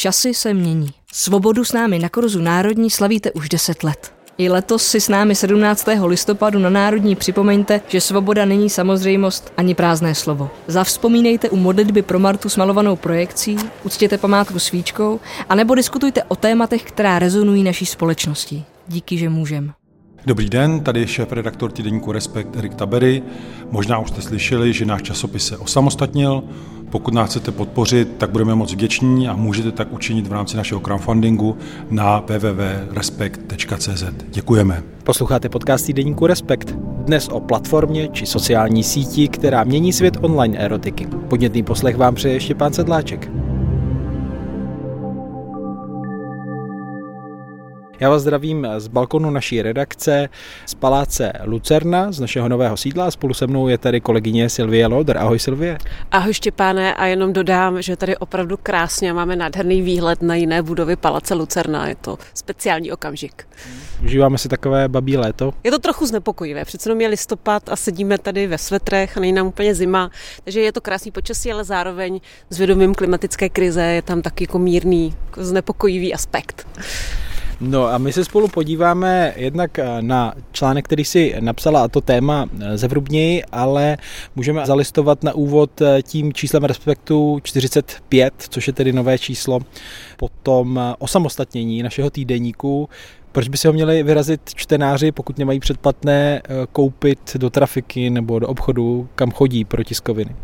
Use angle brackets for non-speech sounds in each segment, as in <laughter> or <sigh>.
Časy se mění. Svobodu s námi na Korzu Národní slavíte už 10 let. I letos si s námi 17. listopadu na Národní připomeňte, že svoboda není samozřejmost ani prázdné slovo. Zavzpomínejte u modlitby pro Martu smalovanou projekcí, uctěte památku svíčkou, anebo diskutujte o tématech, která rezonují naší společností. Díky, že můžem. Dobrý den, tady je šéf redaktor týdeníku Respekt Erik Tabery. Možná už jste slyšeli, že náš časopis se osamostatnil. Pokud nás chcete podpořit, tak budeme moc vděční a můžete tak učinit v rámci našeho crowdfundingu na www.respekt.cz. Děkujeme. Posloucháte podcast týdeníku Respekt. Dnes o platformě či sociální síti, která mění svět online erotiky. Podnětný poslech vám přeje Štěpán Sedláček. Já vás zdravím z balkonu naší redakce z paláce Lucerna, z našeho nového sídla. Spolu se mnou je tady kolegyně Silvie Loder. Ahoj Silvie. Ahoj Štěpáne a jenom dodám, že tady opravdu krásně máme nádherný výhled na jiné budovy paláce Lucerna. Je to speciální okamžik. Užíváme si takové babí léto. Je to trochu znepokojivé. Přece jenom je listopad a sedíme tady ve svetrech a není nám úplně zima. Takže je to krásný počasí, ale zároveň s vědomím klimatické krize je tam taky jako mírný, jako znepokojivý aspekt. No a my se spolu podíváme jednak eh, na článek, který si napsala, a to téma eh, zevrubněji, ale můžeme zalistovat na úvod eh, tím číslem Respektu 45, což je tedy nové číslo potom osamostatnění našeho týdeníku, proč by si ho měli vyrazit čtenáři, pokud nemají předplatné, eh, koupit do trafiky nebo do obchodu, kam chodí pro tiskoviny?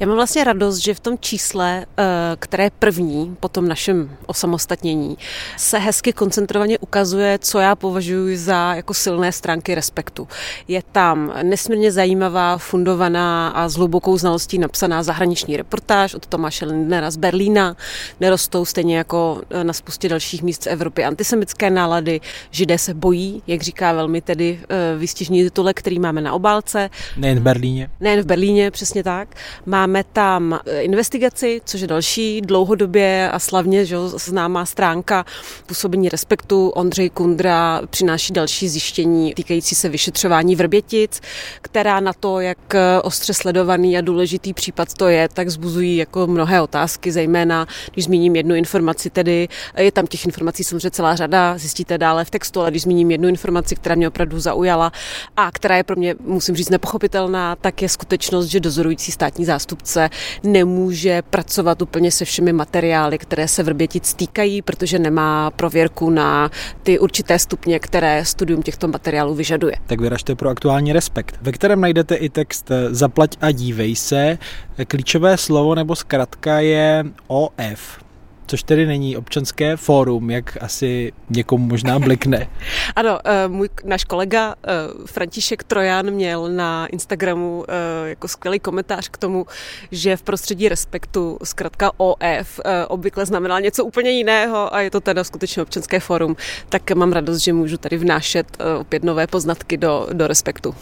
Já mám vlastně radost, že v tom čísle, eh, které je první po tom našem osamostatnění, se hezky koncentrovaně ukazuje, co já považuji za jako silné stránky respektu. Je tam nesmírně zajímavá, fundovaná a s hlubokou znalostí napsaná zahraniční reportáž od Tomáše Lindnera z Berlína, nerostou stejně jako eh, na spoustě dalších míst z Evropy antisemické nálady, židé se bojí, jak říká velmi tedy eh, výstižný titulek, který máme na obálce. Nejen v Berlíně. Nejen v Berlíně, přesně tak. Máme tam eh, investigaci, což je další dlouhodobě a slavně že, známá stránka působení respektu. Ondřej Kundra přináší další zjištění týkající se vyšetřování Vrbětic, která na to, jak eh, ostře sledovaný a důležitý případ to je, tak zbuzují jako mnohé otázky, zejména když zmíním jednu informaci, tedy je tam těch informací samozřejmě celá řada, zjistíte dále v textu, ale když zmíním jednu informaci, která mě opravdu zaujala a která je pro mě, musím říct, nepochopitelná, tak je skutečnost, že dozorující státní zástupce nemůže pracovat úplně se všemi materiály, které se Vrbětic týkají, protože nemá prověrku na ty určité stupně, které studium těchto materiálů vyžaduje. Tak vyražte pro aktuální respekt, ve kterém najdete i text Zaplať a dívej se. Klíčové slovo nebo zkratka je OF což tedy není občanské fórum, jak asi někomu možná blikne. <laughs> ano, eh, můj náš kolega eh, František Trojan měl na Instagramu eh, jako skvělý komentář k tomu, že v prostředí respektu zkrátka OF obvykle znamená něco úplně jiného a je to teda skutečně občanské fórum, tak mám radost, že můžu tady vnášet opět nové poznatky do, do respektu.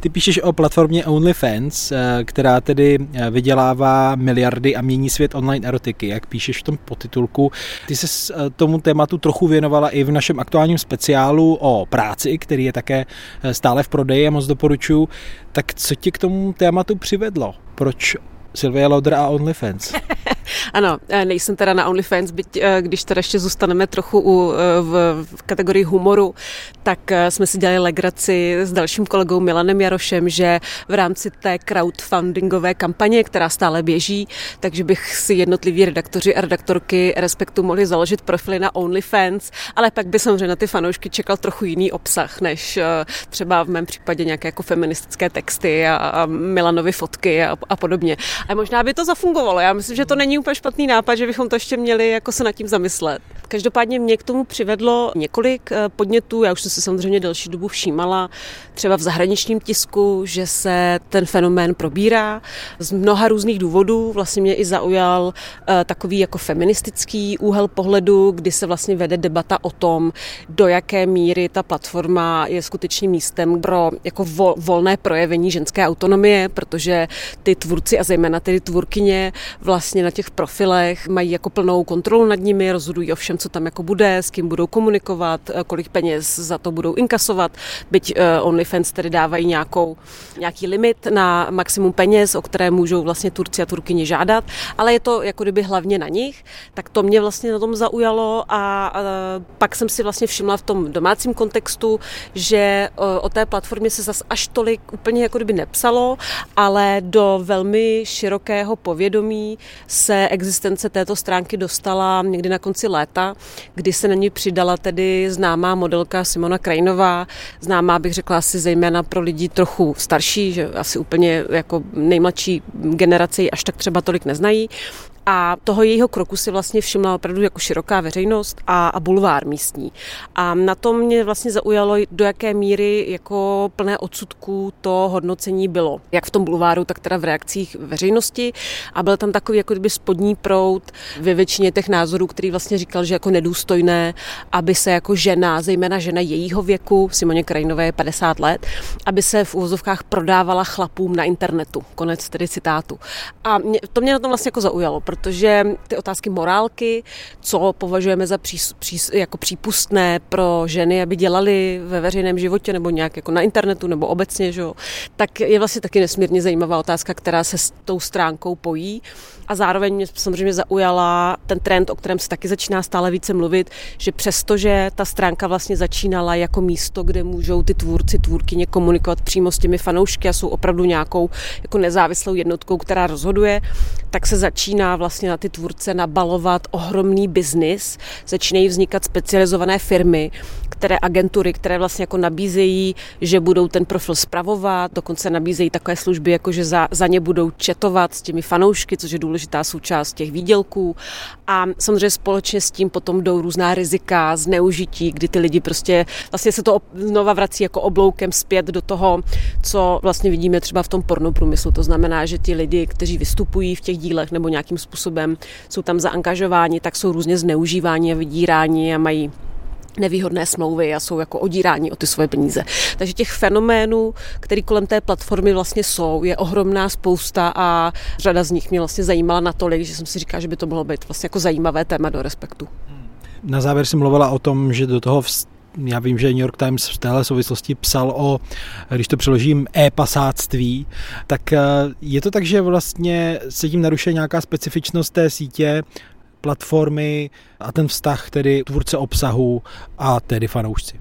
Ty píšeš o platformě OnlyFans, která tedy vydělává miliardy a mění svět online erotiky. Jak píšeš v tom podtitulku. Ty se eh, tomu tématu trochu věnovala i v našem aktuálním speciálu o práci, který je také eh, stále v prodeji a moc doporučuji. Tak co tě k tomu tématu přivedlo? Proč Sylvia Lauder a OnlyFans. <laughs> ano, eh, nejsem teda na OnlyFans, byť eh, když teda ještě zůstaneme trochu u, eh, v, v kategorii humoru, tak jsme si dělali legraci s dalším kolegou Milanem Jarošem, že v rámci té crowdfundingové kampaně, která stále běží, takže bych si jednotliví redaktoři a redaktorky Respektu mohli založit profily na OnlyFans, ale pak by samozřejmě na ty fanoušky čekal trochu jiný obsah, než třeba v mém případě nějaké jako feministické texty a, a Milanovi fotky a, a podobně. A možná by to zafungovalo. Já myslím, že to není úplně špatný nápad, že bychom to ještě měli jako se nad tím zamyslet. Každopádně mě k tomu přivedlo několik eh, podnětů, já už jsem se samozřejmě delší dobu všímala, třeba v zahraničním tisku, že se ten fenomén probírá z mnoha různých důvodů. Vlastně mě i zaujal eh, takový jako feministický úhel pohledu, kdy se vlastně vede debata o tom, do jaké míry ta platforma je skutečným místem pro jako volné projevení ženské autonomie, protože ty tvůrci a zejména tedy tvůrkyně vlastně na těch profilech mají jako plnou kontrolu nad nimi, rozhodují o všem, co tam jako bude, s kým budou komunikovat, kolik peněz za to budou inkasovat, byť OnlyFans tedy dávají nějakou, nějaký limit na maximum peněz, o které můžou vlastně Turci a Turkyni žádat, ale je to jako kdyby hlavně na nich, tak to mě vlastně na tom zaujalo a, pak jsem si vlastně všimla v tom domácím kontextu, že o té platformě se zas až tolik úplně jako kdyby nepsalo, ale do velmi širokého povědomí se existence této stránky dostala někdy na konci léta, kdy se na ní přidala tedy známá modelka Simona Krajinová, známá bych řekla asi zejména pro lidi trochu starší, že asi úplně jako nejmladší generaci až tak třeba tolik neznají. A toho jejího kroku si vlastně všimla opravdu jako široká veřejnost a, a bulvár místní. A na to mě vlastně zaujalo, do jaké míry jako plné odsudků to hodnocení bylo. Jak v tom bulváru, tak teda v reakcích veřejnosti. A byl tam takový jako kdyby spodní prout ve většině těch názorů, který vlastně říkal, že jako nedůstojné, aby se jako žena, zejména žena jejího věku, Simoně Krajinové je 50 let, aby se v úvozovkách prodávala chlapům na internetu. Konec tedy citátu. A mě, to mě na tom vlastně jako zaujalo, protože ty otázky morálky, co považujeme za pří, pří, jako přípustné pro ženy, aby dělali ve veřejném životě nebo nějak jako na internetu nebo obecně, že jo, tak je vlastně taky nesmírně zajímavá otázka, která se s tou stránkou pojí. A zároveň mě samozřejmě zaujala ten trend, o kterém se taky začíná stále více mluvit, že přestože ta stránka vlastně začínala jako místo, kde můžou ty tvůrci, tvůrkyně komunikovat přímo s těmi fanoušky a jsou opravdu nějakou jako nezávislou jednotkou, která rozhoduje, tak se začíná vlastně na ty tvůrce nabalovat ohromný biznis, začínají vznikat specializované firmy, které agentury, které vlastně jako nabízejí, že budou ten profil spravovat, dokonce nabízejí takové služby, jako že za, za ně budou četovat s těmi fanoušky, což je důležitá součást těch výdělků. A samozřejmě společně s tím potom jdou různá rizika, zneužití, kdy ty lidi prostě vlastně se to znova vrací jako obloukem zpět do toho, co vlastně vidíme třeba v tom pornoprůmyslu. To znamená, že ti lidi, kteří vystupují v těch dílech nebo nějakým způsobem jsou tam zaangažováni, tak jsou různě zneužíváni a vydíráni a mají nevýhodné smlouvy a jsou jako odírání o ty svoje peníze. Takže těch fenoménů, které kolem té platformy vlastně jsou, je ohromná spousta a řada z nich mě vlastně zajímala natolik, že jsem si říkala, že by to mohlo být vlastně jako zajímavé téma do respektu. Na závěr jsem mluvila o tom, že do toho já vím, že New York Times v téhle souvislosti psal o, když to přeložím, e-pasáctví, tak eh, je to tak, že vlastně se tím narušuje nějaká specifičnost té sítě, platformy a ten vztah tedy tvůrce obsahu a tedy fanoušci.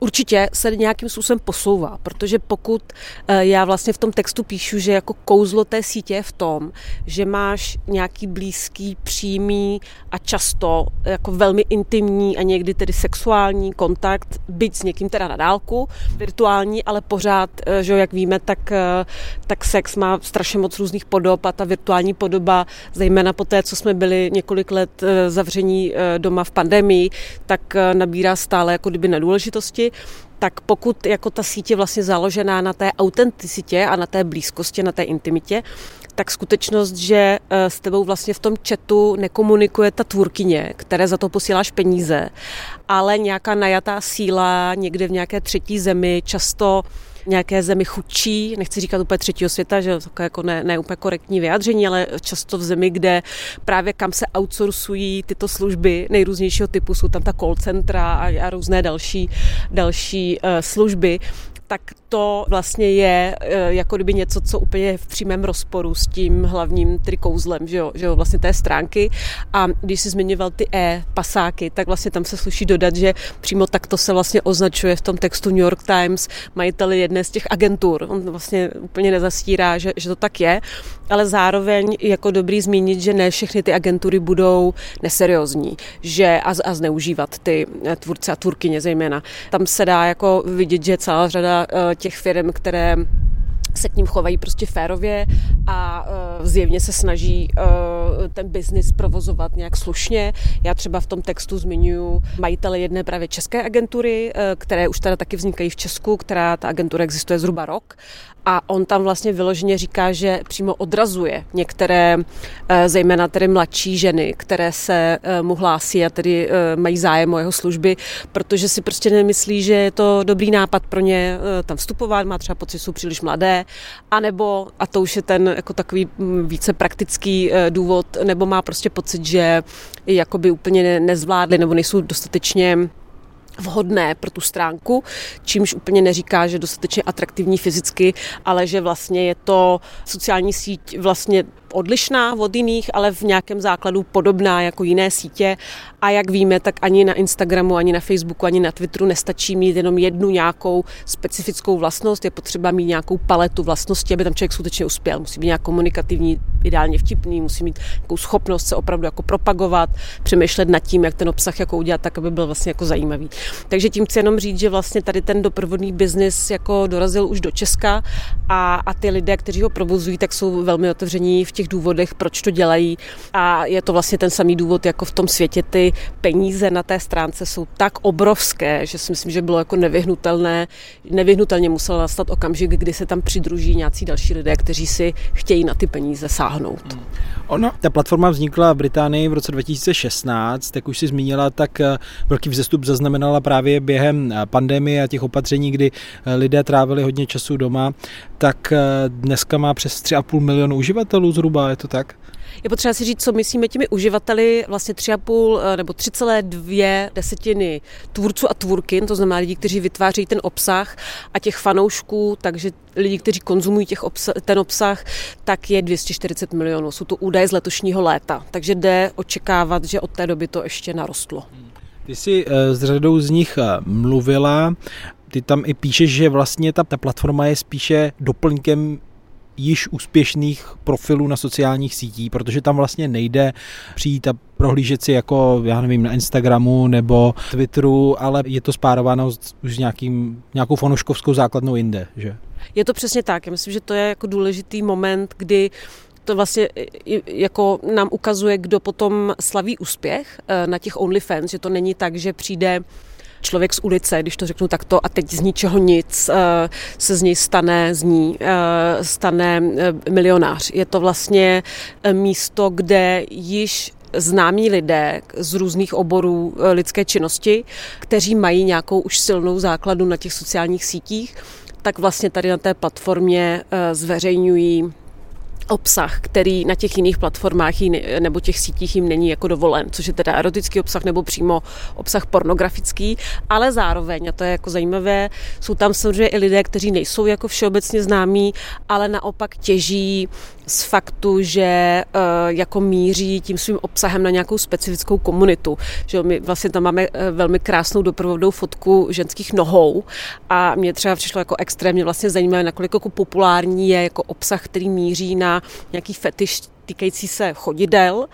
Určitě se nějakým způsobem posouvá, protože pokud eh, já vlastně v tom textu píšu, že jako kouzlo té sítě je v tom, že máš nějaký blízký, přímý a často jako velmi intimní a někdy tedy sexuální kontakt, byť s někým teda na dálku, virtuální, ale pořád, eh, že jak víme, tak, eh, tak sex má strašně moc různých podob a ta virtuální podoba, zejména po té, co jsme byli několik let zavření doma v pandemii, tak nabírá stále jako kdyby nedůležitost záležitosti, tak pokud jako ta síť je vlastně založená na té autenticitě a na té blízkosti, na té intimitě, tak skutečnost, že eh, s tebou vlastně v tom chatu nekomunikuje ta tvůrkyně, které za to posíláš peníze, ale nějaká najatá síla někde v nějaké třetí zemi, často nějaké zemi chudší, nechci říkat úplně třetího světa, že to jako ne, ne úplně korektní vyjádření, ale často v zemi, kde právě kam se outsourcují tyto služby nejrůznějšího typu, jsou tam ta call centra a, a různé další, další uh, služby, tak to vlastně je eh, jako kdyby něco, co úplně je v přímém rozporu s tím hlavním tedy kouzlem, že jo, že jo, vlastně té stránky. A když si zmiňoval ty e-pasáky, tak vlastně tam se sluší dodat, že přímo takto se vlastně označuje v tom textu New York Times majiteli jedné z těch agentur. On vlastně úplně nezastírá, že, že to tak je, ale zároveň jako dobrý zmínit, že ne všechny ty agentury budou neseriózní že a, a zneužívat ty eh, tvůrce a tvůrkyně zejména. Tam se dá jako vidět, že celá řada eh, těch firm, které se k ním chovají prostě férově a uh, zjevně se snaží uh, ten biznis provozovat nějak slušně. Já třeba v tom textu zmiňuji majitele jedné právě české agentury, uh, které už teda taky vznikají v Česku, která ta agentura existuje zhruba rok a on tam vlastně vyloženě říká, že přímo odrazuje některé, eh, zejména tedy mladší ženy, které se eh, mu hlásí a tedy eh, mají zájem o jeho služby, protože si prostě nemyslí, že je to dobrý nápad pro ně tam vstupovat, má třeba pocit, že jsou příliš mladé, anebo, a to už je ten jako takový mm, více praktický důvod, nebo má prostě pocit, že jakoby úplně nezvládli nebo nejsou dostatečně vhodné pro tu stránku, čímž úplně neříká, že dostatečně atraktivní fyzicky, ale že vlastně je to sociální síť vlastně odlišná od jiných, ale v nějakém základu podobná jako jiné sítě. A jak víme, tak ani na Instagramu, ani na Facebooku, ani na Twitteru nestačí mít jenom jednu nějakou specifickou vlastnost. Je potřeba mít nějakou paletu vlastností, aby tam člověk skutečně uspěl. Musí být nějak komunikativní, ideálně vtipný, musí mít nějakou schopnost se opravdu jako propagovat, přemýšlet nad tím, jak ten obsah jako udělat tak, aby byl vlastně jako zajímavý. Takže tím chci jenom říct, že vlastně tady ten doprovodný biznis jako dorazil už do Česka a, a ty lidé, kteří ho provozují, tak jsou velmi otevření v těch těch důvodech, proč to dělají. A je to vlastně ten samý důvod, jako v tom světě ty peníze na té stránce jsou tak obrovské, že si myslím, že bylo jako nevyhnutelné. Nevyhnutelně musel nastat okamžik, kdy se tam přidruží nějací další lidé, kteří si chtějí na ty peníze sáhnout. Hmm. Ona, ta platforma vznikla v Británii v roce 2016, jak už si zmínila, tak eh, velký vzestup zaznamenala právě během eh, pandemie a těch opatření, kdy eh, lidé trávili hodně času doma, tak dneska má přes 3,5 milionu uživatelů zhruba, je to tak? Je potřeba si říct, co myslíme těmi uživateli, vlastně 3,5 eh, nebo 3,2 desetiny tvůrců a tvůrkin, to znamená lidi, kteří vytváří ten obsah a těch fanoušků, takže lidi, kteří konzumují těch obsah, ten obsah, tak je 240 milionů. Jsou to údaje z letošního léta, takže jde očekávat, že od té doby to ještě narostlo. Ty jsi eh, s řadou z nich eh, mluvila, ty tam i píšeš, že vlastně ta, ta platforma je spíše doplňkem již úspěšných profilů na sociálních sítích, protože tam vlastně nejde přijít a prohlížet si jako, já nevím, na Instagramu nebo Twitteru, ale je to spárováno s už nějakým, nějakou fanouškovskou základnou jinde, že? Je to přesně tak. Já myslím, že to je jako důležitý moment, kdy to vlastně jako nám ukazuje, kdo potom slaví úspěch eh, na těch OnlyFans, že to není tak, že přijde člověk z ulice, když to řeknu takto, a teď z ničeho nic eh, se z něj stane, z ní eh, stane eh, milionář. Je to vlastně místo, kde již známí lidé z různých oborů lidské činnosti, kteří mají nějakou už silnou základu na těch sociálních sítích, tak vlastně tady na té platformě zveřejňují obsah, který na těch jiných platformách nebo těch sítích jim není jako dovolen, což je teda erotický obsah nebo přímo obsah pornografický, ale zároveň, a to je jako zajímavé, jsou tam samozřejmě i lidé, kteří nejsou jako všeobecně známí, ale naopak těží z faktu, že uh, jako míří tím svým obsahem na nějakou specifickou komunitu. Že my vlastně tam máme uh, velmi krásnou doprovodnou fotku ženských nohou a mě třeba přišlo jako extrémně vlastně zajímavé, nakolik jako populární je jako obsah, který míří na nějaký fetiš týkající se chodidel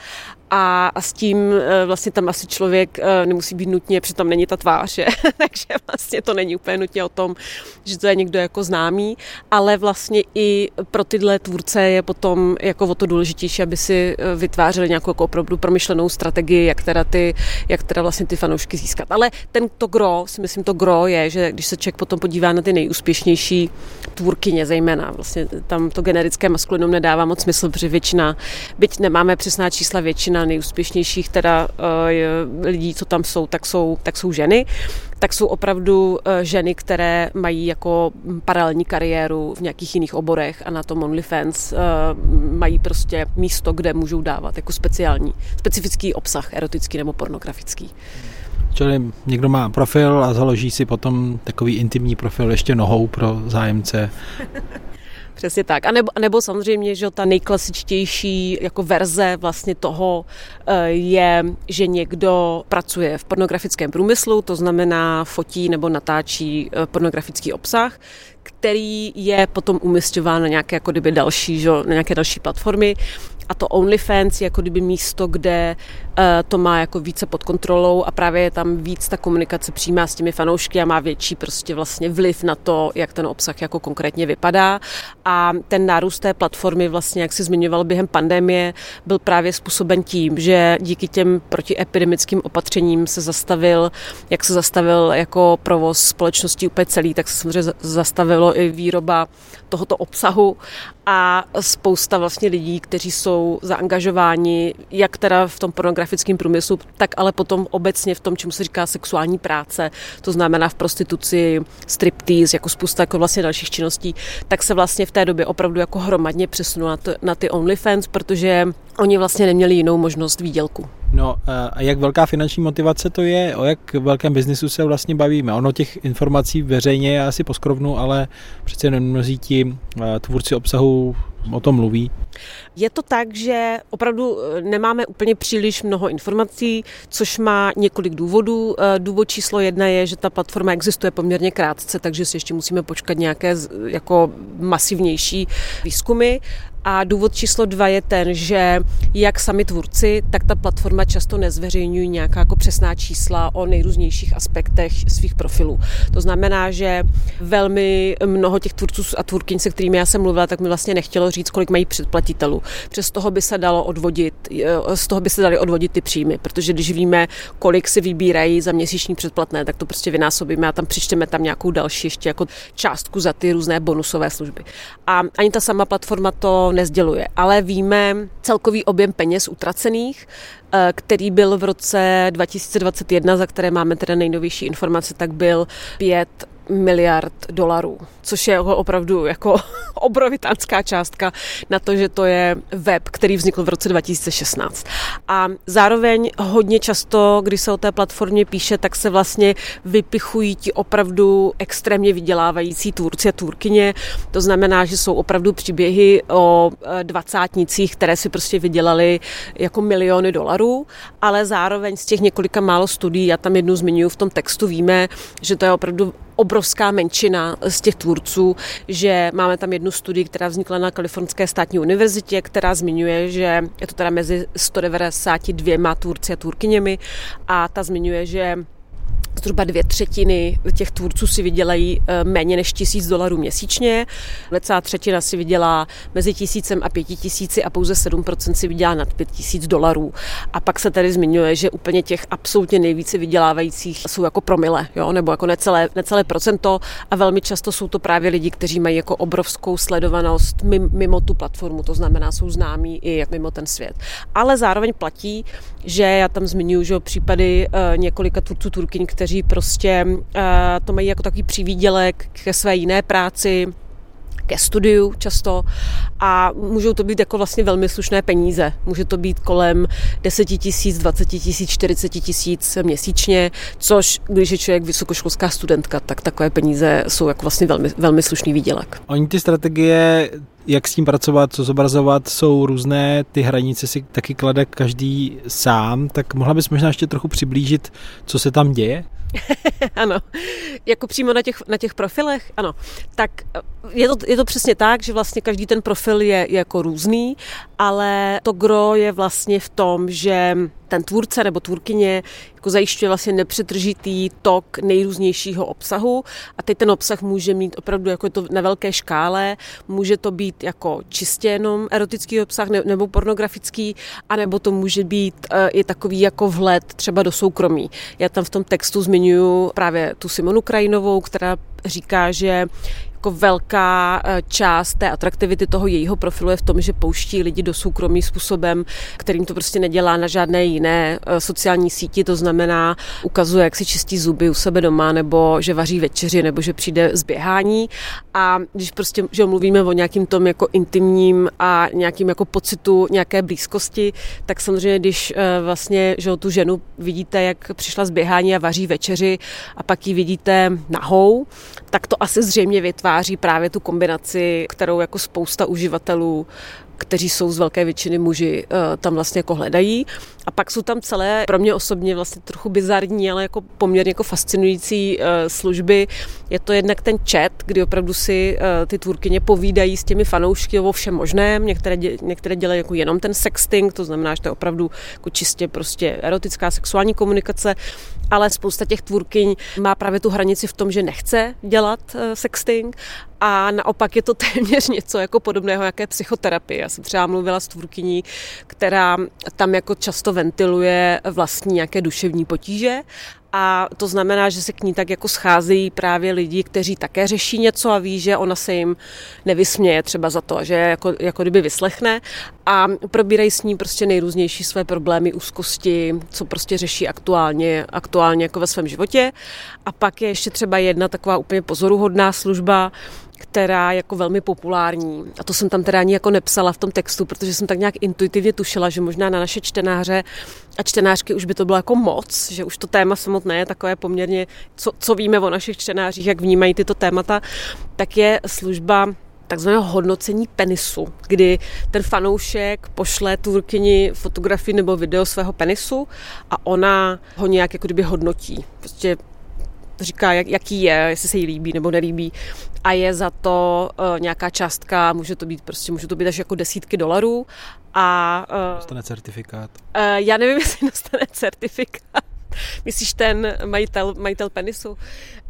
a, s tím e, vlastně tam asi člověk e, nemusí být nutně, přitom není ta tvář, je. <laughs> takže vlastně to není úplně nutně o tom, že to je někdo jako známý, ale vlastně i pro tyhle tvůrce je potom jako o to důležitější, aby si e, vytvářeli nějakou jako opravdu promyšlenou strategii, jak teda, ty, jak teda vlastně ty fanoušky získat. Ale ten to gro, si myslím, to gro je, že když se člověk potom podívá na ty nejúspěšnější tvůrkyně zejména, vlastně tam to generické maskulinum nedává moc smysl, protože většina, byť nemáme přesná čísla, většina většina nejúspěšnějších teda uh, lidí, co tam jsou, tak jsou, tak jsou ženy tak jsou opravdu uh, ženy, které mají jako paralelní kariéru v nějakých jiných oborech a na tom OnlyFans uh, mají prostě místo, kde můžou dávat jako speciální, specifický obsah, erotický nebo pornografický. Čili někdo má profil a založí si potom takový intimní profil ještě nohou pro zájemce Přesně tak. A nebo, nebo samozřejmě, že ta nejklasičtější jako verze vlastně toho eh, je, že někdo pracuje v pornografickém průmyslu, to znamená fotí nebo natáčí eh, pornografický obsah, který je potom umistován na nějaké jako kdyby další, že, na nějaké další platformy a to OnlyFans je jako kdyby místo, kde eh, to má jako více pod kontrolou a právě je tam víc ta komunikace přímá s těmi fanoušky a má větší prostě vlastně vliv na to, jak ten obsah jako konkrétně vypadá. A ten nárůst té platformy vlastně, jak si zmiňoval během pandemie, byl právě způsoben tím, že díky těm protiepidemickým opatřením se zastavil, jak se zastavil jako provoz společnosti úplně celý, tak se samozřejmě zastavilo i výroba tohoto obsahu a spousta vlastně lidí, kteří jsou zaangažováni, jak teda v tom pornografickém průmyslu, tak ale potom obecně v tom, čemu se říká sexuální práce, to znamená v prostituci, striptease, jako spousta jako vlastně dalších činností, tak se vlastně v té době opravdu jako hromadně přesunula na ty OnlyFans, protože oni vlastně neměli jinou možnost výdělku. No a jak velká finanční motivace to je? O jak velkém biznisu se vlastně bavíme? Ono těch informací veřejně je asi poskrovnu, ale přece jen mnozí ti tvůrci obsahu o tom mluví. Je to tak, že opravdu e, nemáme úplně příliš mnoho informací, což má několik důvodů. E, důvod číslo jedna je, že ta platforma existuje poměrně krátce, takže si ještě musíme počkat nějaké jako masivnější výzkumy. A důvod číslo dva je ten, že jak sami tvůrci, tak ta platforma často nezveřejňují nějaká jako přesná čísla o nejrůznějších aspektech svých profilů. To znamená, že velmi mnoho těch tvůrců a tvůrkyň, se kterými já jsem mluvila, tak mi vlastně nechtělo říct, kolik mají předplatitelů. Přes toho by se dalo odvodit, eh, z toho by se dali odvodit ty příjmy, protože když víme, kolik si vybírají za měsíční předplatné, tak to prostě vynásobíme a tam přičteme tam nějakou další ještě jako částku za ty různé bonusové služby. A ani ta sama platforma to nezděluje, ale víme celkový objem peněz utracených, eh, který byl v roce 2021, za které máme teda nejnovější informace, tak byl 5 miliard dolarů, což je opravdu jako <laughs> obrovitánská částka na to, že to je web, který vznikl v roce 2016. A zároveň hodně často, když se o té platformě píše, tak se vlastně vypichují ti opravdu extrémně vydělávající tvůrci a tvůrkyně. To znamená, že jsou opravdu příběhy o e, dvacátnicích, které si prostě vydělali jako miliony dolarů, ale zároveň z těch několika málo studií, já tam jednu zmiňuji v tom textu, víme, že to je opravdu obrovská menšina z těch tvůrců, že máme tam jednu studii, která vznikla na Kalifornské státní univerzitě, která zmiňuje, že je to teda mezi 192 tvůrci a tvůrkyněmi a ta zmiňuje, že zhruba dvě třetiny těch tvůrců si vydělají eh, méně než tisíc dolarů měsíčně, celá třetina si vydělá mezi tisícem a pěti tisíci a pouze 7% si vydělá nad pět tisíc dolarů. A pak se tady zmiňuje, že úplně těch absolutně nejvíce vydělávajících jsou jako promile, jo? nebo jako necelé, necelé procento a velmi často jsou to právě lidi, kteří mají jako obrovskou sledovanost mimo tu platformu, to znamená, jsou známí i jak mimo ten svět. Ale zároveň platí, že já tam zmiňuji, že případy uh, několika tvůrců Turkyň, kteří prostě uh, to mají jako takový přivídělek ke své jiné práci, ke studiu často a můžou to být jako vlastně velmi slušné peníze. Může to být kolem 10 tisíc, 20 tisíc, 40 tisíc měsíčně, což když je člověk vysokoškolská studentka, tak takové peníze jsou jako vlastně velmi, velmi slušný výdělek. Oni ty strategie jak s tím pracovat, co zobrazovat, jsou různé, ty hranice si taky klade každý sám, tak mohla bys možná ještě trochu přiblížit, co se tam děje? <laughs> ano, jako přímo na těch, na těch profilech, ano. Tak je to, je to přesně tak, že vlastně každý ten profil je, je jako různý, ale to gro je vlastně v tom, že ten tvůrce nebo tvůrkyně jako zajišťuje vlastně nepřetržitý tok nejrůznějšího obsahu a teď ten obsah může mít opravdu jako je to na velké škále, může to být jako čistě jenom erotický obsah nebo pornografický, anebo to může být uh, i takový jako vhled třeba do soukromí. Já tam v tom textu zmiňuji právě tu Simonu Krajinovou, která říká, že jako velká eh, část té atraktivity toho jejího profilu je v tom, že pouští lidi do soukromí způsobem, kterým to prostě nedělá na žádné jiné eh, sociální síti, to znamená ukazuje, jak si čistí zuby u sebe doma, nebo že vaří večeři, nebo že přijde z běhání. A když prostě, že mluvíme o nějakým tom jako intimním a nějakým jako pocitu nějaké blízkosti, tak samozřejmě, když eh, vlastně, že tu ženu vidíte, jak přišla z běhání a vaří večeři a pak ji vidíte nahou, tak to asi zřejmě vytváří právě tu kombinaci, kterou jako spousta uživatelů kteří jsou z velké většiny muži, tam vlastně jako hledají. A pak jsou tam celé, pro mě osobně vlastně trochu bizarní, ale jako poměrně jako fascinující služby. Je to jednak ten chat, kdy opravdu si ty tvůrkyně povídají s těmi fanoušky o všem možném. Některé, některé dělají jako jenom ten sexting, to znamená, že to je opravdu jako čistě prostě erotická sexuální komunikace ale spousta těch tvůrkyň má právě tu hranici v tom, že nechce dělat eh, sexting a naopak je to <laughs> téměř něco jako podobného, jaké psychoterapie. Já jsem třeba mluvila s tvůrkyní, která tam jako často ventiluje vlastní nějaké duševní potíže a to znamená, že se k ní tak jako scházejí právě lidi, kteří také řeší něco a ví, že ona se jim nevysměje třeba za to, že jako, jako kdyby vyslechne a probírají s ní prostě nejrůznější své problémy, úzkosti, co prostě řeší aktuálně, aktuálně jako ve svém životě. A pak je ještě třeba jedna taková úplně pozoruhodná služba, která je jako velmi populární. A to jsem tam teda ani jako nepsala v tom textu, protože jsem tak nějak intuitivně tušila, že možná na naše čtenáře a čtenářky už by to bylo jako moc, že už to téma samotné je takové poměrně, co, co víme o našich čtenářích, jak vnímají tyto témata, tak je služba takzvaného hodnocení penisu, kdy ten fanoušek pošle tvůrkyni fotografii nebo video svého penisu a ona ho nějak jako kdyby hodnotí. Prostě říká, jak, jaký je, jestli se jí líbí nebo nelíbí a je za to uh, nějaká částka, může to být prostě, může to být až jako desítky dolarů a... Uh, dostane certifikát. Uh, já nevím, <laughs> jestli dostane certifikát. Myslíš ten majitel, majitel penisu?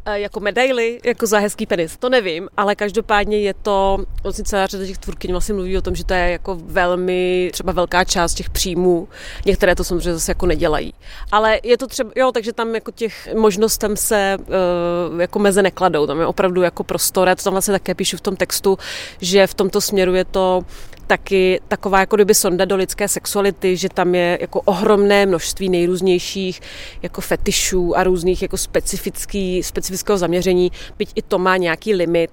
Eh, jako medaily, jako za hezký penis, to nevím, ale každopádně je to, vlastně celá řada těch tvůrkyň vlastně mluví o tom, že to je jako velmi, třeba velká část těch příjmů, některé to samozřejmě zase jako nedělají. Ale je to třeba, jo, takže tam jako těch možnostem se uh, jako meze nekladou, tam je opravdu jako prostor, já to tam vlastně také píšu v tom textu, že v tomto směru je to taky taková jako kdyby sonda do lidské sexuality, že tam je jako ohromné množství nejrůznějších jako fetišů a různých jako specifický, specifického zaměření, byť i to má nějaký limit.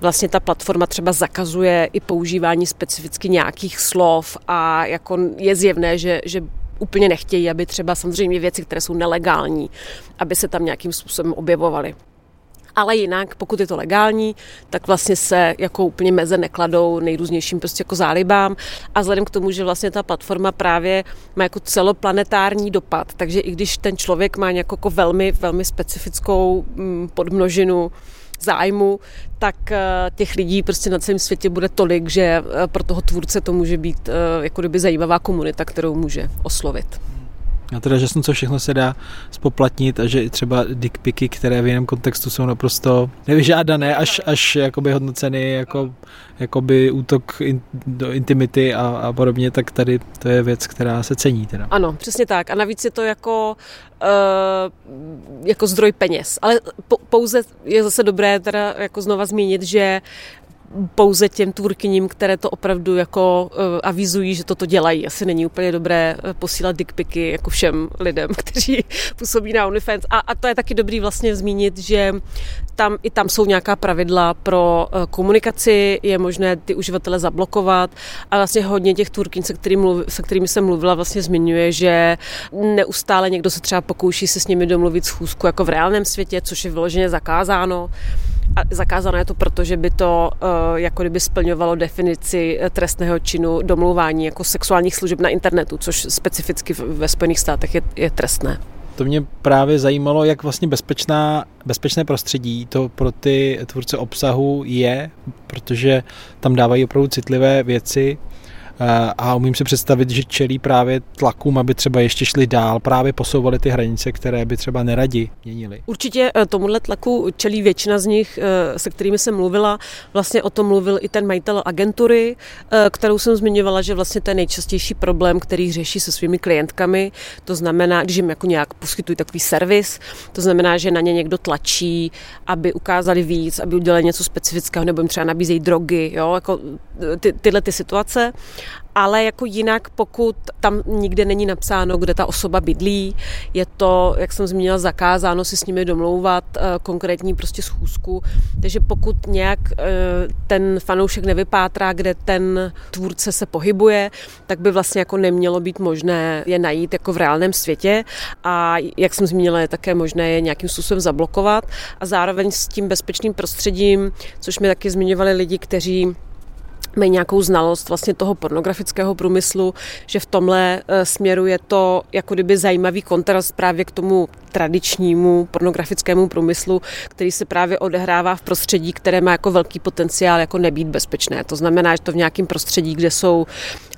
Vlastně ta platforma třeba zakazuje i používání specificky nějakých slov a jako je zjevné, že, že úplně nechtějí, aby třeba samozřejmě věci, které jsou nelegální, aby se tam nějakým způsobem objevovaly ale jinak, pokud je to legální, tak vlastně se jako úplně meze nekladou nejrůznějším prostě jako zálibám a vzhledem k tomu, že vlastně ta platforma právě má jako celoplanetární dopad, takže i když ten člověk má nějakou jako velmi, velmi specifickou mm, podmnožinu zájmu, tak eh, těch lidí prostě na celém světě bude tolik, že eh, pro toho tvůrce to může být eh, jako kdyby zajímavá komunita, kterou může oslovit. A teda, že co všechno se dá spoplatnit a že i třeba dickpiky, které v jiném kontextu jsou naprosto nevyžádané, až, až jakoby hodnoceny jako jakoby útok in, do intimity a, a podobně, tak tady to je věc, která se cení. Teda. Ano, přesně tak. A navíc je to jako, uh, jako zdroj peněz. Ale pouze je zase dobré teda jako znova zmínit, že pouze těm tvůrkyním, které to opravdu jako uh, avizují, že toto dělají. Asi není úplně dobré uh, posílat dickpiky jako všem lidem, <laughs> kteří působí na OnlyFans. A, a to je taky dobrý vlastně zmínit, že tam i tam jsou nějaká pravidla pro uh, komunikaci, je možné ty uživatele zablokovat a vlastně hodně těch tvůrkyň, se, který se kterými jsem mluvila, vlastně zmiňuje, že neustále někdo se třeba pokouší se s nimi domluvit schůzku jako v reálném světě, což je vyloženě zakázáno. A zakázané je to proto, že by to uh, jako kdyby splňovalo definici eh, trestného činu domlouvání jako sexuálních služeb na internetu, což specificky ve Spojených státech je, je trestné. To mě právě zajímalo, jak vlastně bezpečná, bezpečné prostředí to pro ty tvůrce obsahu je, protože tam dávají opravdu citlivé věci Eh, a umím si představit, že čelí právě tlakům, aby třeba ještě šli dál, právě posouvali ty hranice, které by třeba neradi měnili. Určitě eh, tomuhle tlaku čelí většina z nich, eh, se kterými jsem mluvila. Vlastně o tom mluvil i ten majitel agentury, kterou jsem zmiňovala, že vlastně to je nejčastější problém, který řeší se svými klientkami. To znamená, když jim jako nějak poskytují takový servis, to znamená, že na ně někdo tlačí, aby ukázali víc, aby udělali něco specifického, nebo jim třeba nabízejí drogy, jo, jako ty, tyhle ty situace ale jako jinak, pokud tam nikde není napsáno, kde ta osoba bydlí, je to, jak jsem zmínila, zakázáno si s nimi domlouvat eh, konkrétní prostě schůzku, takže pokud nějak eh, ten fanoušek nevypátrá, kde ten tvůrce se pohybuje, tak by vlastně jako nemělo být možné je najít jako v reálném světě. A jak jsem zmínila, je také možné je nějakým způsobem zablokovat. A zároveň s tím bezpečným prostředím, což mi taky zmiňovali lidi, kteří mají nějakou znalost vlastně toho pornografického průmyslu, že v tomhle eh, směru je to jako kdyby zajímavý kontrast právě k tomu tradičnímu pornografickému průmyslu, který se právě odehrává v prostředí, které má jako velký potenciál jako nebýt bezpečné. To znamená, že to v nějakém prostředí, kde jsou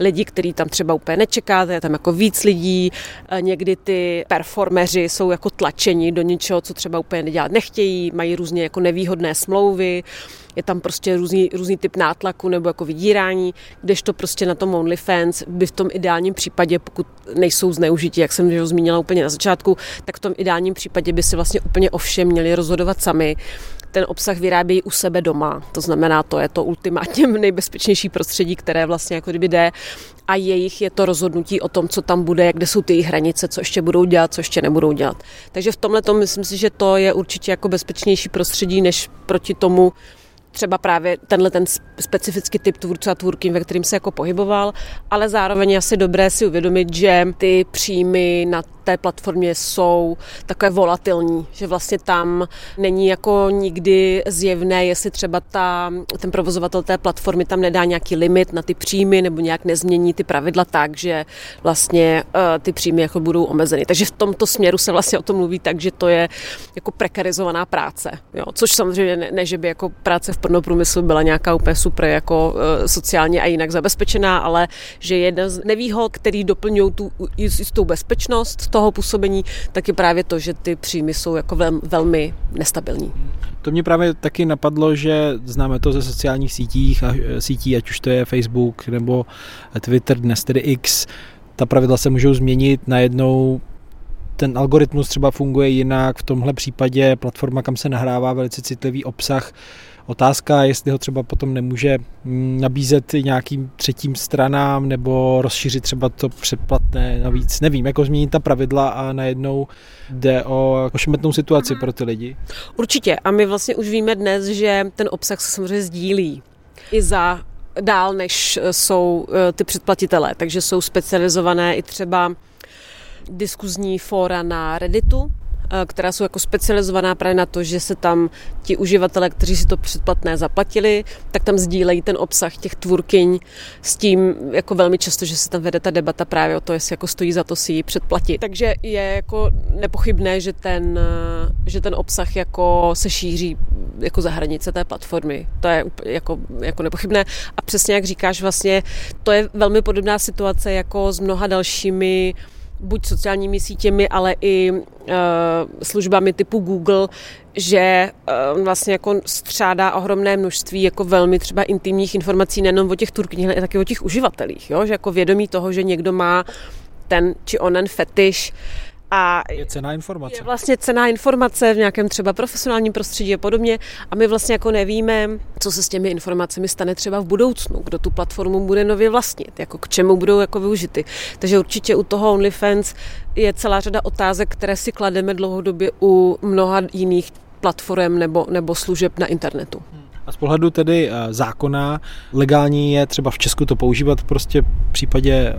lidi, kteří tam třeba úplně nečekáte, je tam jako víc lidí, eh, někdy ty performeři jsou jako tlačeni do něčeho, co třeba úplně nedělat nechtějí, mají různě jako nevýhodné smlouvy, je tam prostě různý, různý typ nátlaku nebo jako vydírání, kdežto prostě na tom OnlyFans by v tom ideálním případě, pokud nejsou zneužití, jak jsem ho zmínila úplně na začátku, tak v tom ideálním případě by si vlastně úplně o všem měli rozhodovat sami ten obsah vyrábějí u sebe doma. To znamená, to je to ultimátně <laughs> nejbezpečnější prostředí, které vlastně jako kdyby jde a jejich je to rozhodnutí o tom, co tam bude, kde jsou ty jejich hranice, co ještě budou dělat, co ještě nebudou dělat. Takže v tomhle tom myslím si, že to je určitě jako bezpečnější prostředí, než proti tomu, třeba právě tenhle ten specifický typ tvůrců a tvůrky, ve kterým se jako pohyboval, ale zároveň asi dobré si uvědomit, že ty příjmy na té platformě jsou takové volatilní, že vlastně tam není jako nikdy zjevné, jestli třeba ta, ten provozovatel té platformy tam nedá nějaký limit na ty příjmy nebo nějak nezmění ty pravidla tak, že vlastně uh, ty příjmy jako budou omezeny. Takže v tomto směru se vlastně o tom mluví tak, že to je jako prekarizovaná práce. Jo? Což samozřejmě ne, ne, že by jako práce v pornoprůmyslu byla nějaká úplně super jako uh, sociálně a jinak zabezpečená, ale že jedna z nevýhod, který doplňují tu jistou bezpečnost toho působení, tak je právě to, že ty příjmy jsou jako vel, velmi nestabilní. To mě právě taky napadlo, že známe to ze sociálních sítích a e, sítí, ať už to je Facebook nebo Twitter, dnes tedy X. Ta pravidla se můžou změnit najednou ten algoritmus třeba funguje jinak, v tomhle případě platforma, kam se nahrává velice citlivý obsah, Otázka, jestli ho třeba potom nemůže mm, nabízet nějakým třetím stranám nebo rozšířit třeba to předplatné navíc. Nevím, jako změnit ta pravidla a najednou jde o ošemetnou situaci pro ty lidi. Určitě. A my vlastně už víme dnes, že ten obsah se samozřejmě sdílí i za dál, než jsou eh, ty předplatitelé. Takže jsou specializované i třeba diskuzní fóra na Redditu, Eh, která jsou jako specializovaná právě na to, že se tam ti uživatelé, kteří si to předplatné zaplatili, tak tam sdílejí ten obsah těch tvůrkyň s tím jako velmi často, že se tam vede ta debata právě o to, jestli jako stojí za to si ji předplatit. Takže je jako nepochybné, že ten, eh, že ten obsah jako se šíří jako za hranice té platformy. To je jako, jako nepochybné. A přesně jak říkáš, vlastně to je velmi podobná situace jako s mnoha dalšími buď sociálními sítěmi, ale i uh, službami typu Google, že uh, vlastně jako střádá ohromné množství jako velmi třeba intimních informací nejenom o těch turkních, ale taky o těch uživatelích, jo? že jako vědomí toho, že někdo má ten či onen fetiš, a je cená informace. Je vlastně cená informace v nějakém třeba profesionálním prostředí a podobně. A my vlastně jako nevíme, co se s těmi informacemi stane třeba v budoucnu, kdo tu platformu bude nově vlastnit, jako k čemu budou jako využity. Takže určitě u toho OnlyFans je celá řada otázek, které si klademe dlouhodobě u mnoha jiných platform nebo, nebo služeb na internetu. A z pohledu tedy eh, zákona legální je třeba v Česku to používat prostě v případě eh,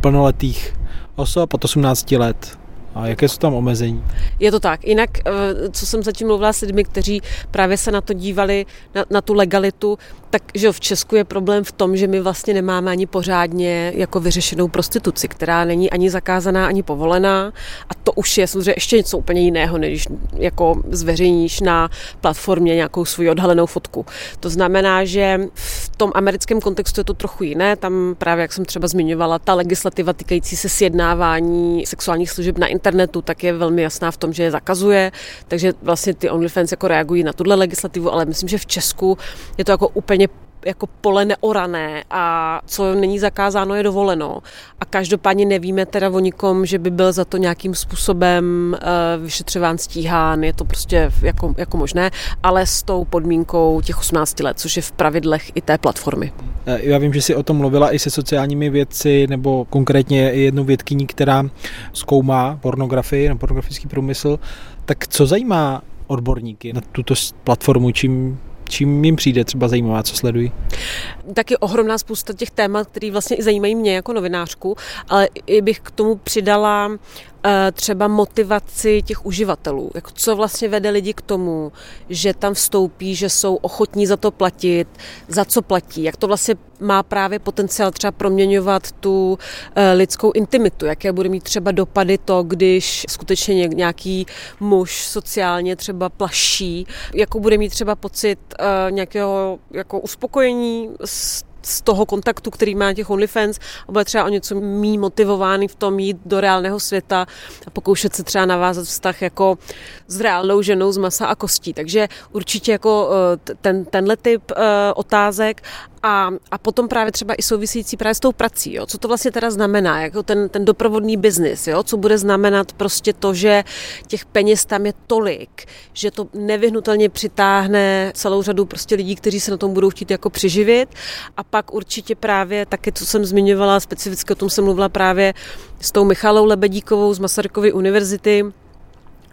plnoletých osob od 18 let. A jaké jsou tam omezení? Je to tak. Jinak, eh, co jsem zatím mluvila s lidmi, kteří právě se na to dívali, na, na tu legalitu, tak že v Česku je problém v tom, že my vlastně nemáme ani pořádně jako vyřešenou prostituci, která není ani zakázaná, ani povolená. A to už je samozřejmě ještě něco úplně jiného, než jako zveřejníš na platformě nějakou svoji odhalenou fotku. To znamená, že v tom americkém kontextu je to trochu jiné. Tam právě, jak jsem třeba zmiňovala, ta legislativa týkající se sjednávání sexuálních služeb na internetu, tak je velmi jasná v tom, že je zakazuje. Takže vlastně ty OnlyFans jako reagují na tuhle legislativu, ale myslím, že v Česku je to jako úplně jako pole neorané a co není zakázáno, je dovoleno. A každopádně nevíme teda o nikom, že by byl za to nějakým způsobem uh, vyšetřován, stíhán, je to prostě jako, jako možné, ale s tou podmínkou těch 18 let, což je v pravidlech i té platformy. Eh, já vím, že si o tom mluvila i se sociálními vědci, nebo konkrétně jednou vědkyní, která zkoumá pornografii, na pornografický průmysl. Tak co zajímá odborníky na tuto platformu, čím čím jim přijde třeba zajímavá, co sledují? Taky ohromná spousta těch témat, které vlastně i zajímají mě jako novinářku, ale i bych k tomu přidala třeba motivaci těch uživatelů. Jako co vlastně vede lidi k tomu, že tam vstoupí, že jsou ochotní za to platit, za co platí, jak to vlastně má právě potenciál třeba proměňovat tu eh, lidskou intimitu, jaké bude mít třeba dopady to, když skutečně nějaký muž sociálně třeba plaší, jako bude mít třeba pocit uh, nějakého jako uspokojení z z toho kontaktu, který má těch OnlyFans a bude třeba o něco mý motivovaný v tom jít do reálného světa a pokoušet se třeba navázat vztah jako s reálnou ženou z masa a kostí. Takže určitě jako eh, ten, tenhle typ eh, otázek a, a potom právě třeba i souvisící právě s tou prací, jo? co to vlastně teda znamená, jako ten, ten doprovodný biznis, jo? co bude znamenat prostě to, že těch peněz tam je tolik, že to nevyhnutelně přitáhne celou řadu prostě lidí, kteří se na tom budou chtít jako přiživit a pak určitě právě taky, co jsem zmiňovala, specificky o tom jsem mluvila právě s tou Michalou Lebedíkovou z Masarykovy univerzity,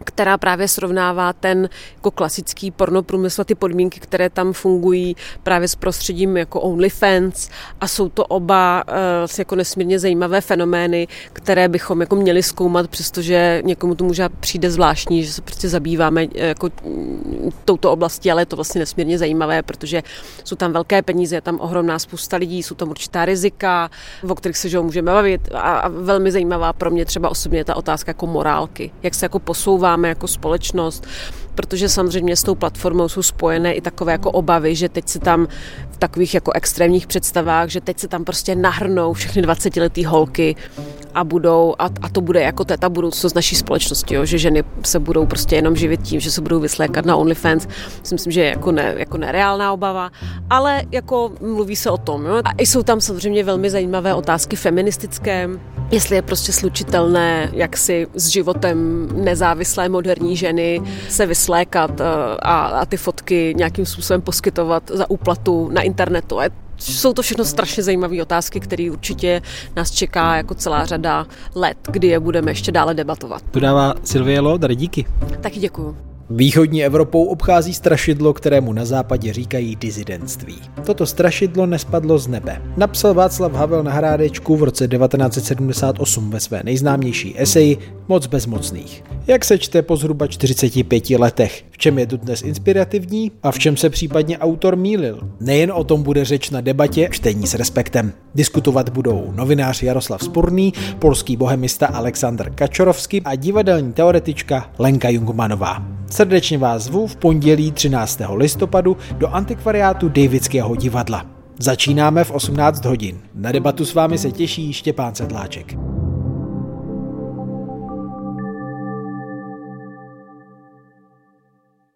která právě srovnává ten jako klasický pornoprůmysl a ty podmínky, které tam fungují právě s prostředím jako OnlyFans. A jsou to oba uh, jako nesmírně zajímavé fenomény, které bychom jako měli zkoumat, přestože někomu to může přijde zvláštní, že se prostě zabýváme eh, jako mm, touto oblastí, ale je to vlastně nesmírně zajímavé, protože jsou tam velké peníze, je tam ohromná spousta lidí, jsou tam určitá rizika, o kterých se že můžeme bavit. A, velmi zajímavá pro mě třeba osobně je ta otázka jako morálky, jak se jako posouvá máme jako společnost, protože samozřejmě s tou platformou jsou spojené i takové jako obavy, že teď se tam v takových jako extrémních představách, že teď se tam prostě nahrnou všechny 20-letý holky a budou, a, a to bude jako ta budoucnost naší společnosti, jo, že ženy se budou prostě jenom živit tím, že se budou vyslékat na OnlyFans. Myslím, že je jako, ne, jako nereálná obava, ale jako mluví se o tom. Jo. A jsou tam samozřejmě velmi zajímavé otázky feministické, jestli je prostě slučitelné, jak si s životem nezávislé moderní ženy se vyslékat eh, a, a ty fotky nějakým způsobem poskytovat za úplatu na internetu. A jsou to všechno strašně zajímavé otázky, které určitě nás čeká jako celá řada let, kdy je budeme ještě dále debatovat. To dává Silvie Lodar, díky. Taky děkuju. Východní Evropou obchází strašidlo, kterému na západě říkají dizidentství. Toto strašidlo nespadlo z nebe. Napsal Václav Havel na Hrádečku v roce 1978 ve své nejznámější eseji Moc bezmocných. Jak se čte po zhruba 45 letech? V čem je tu dnes inspirativní a v čem se případně autor mýlil? Nejen o tom bude řeč na debatě čtení s respektem. Diskutovat budou novinář Jaroslav Spurný, polský bohemista Aleksandr Kačorovský a divadelní teoretička Lenka Jungmanová. Srdečně vás zvu v pondělí 13. listopadu do antikvariátu Davidského divadla. Začínáme v 18 hodin. Na debatu s vámi se těší Štěpán Sedláček.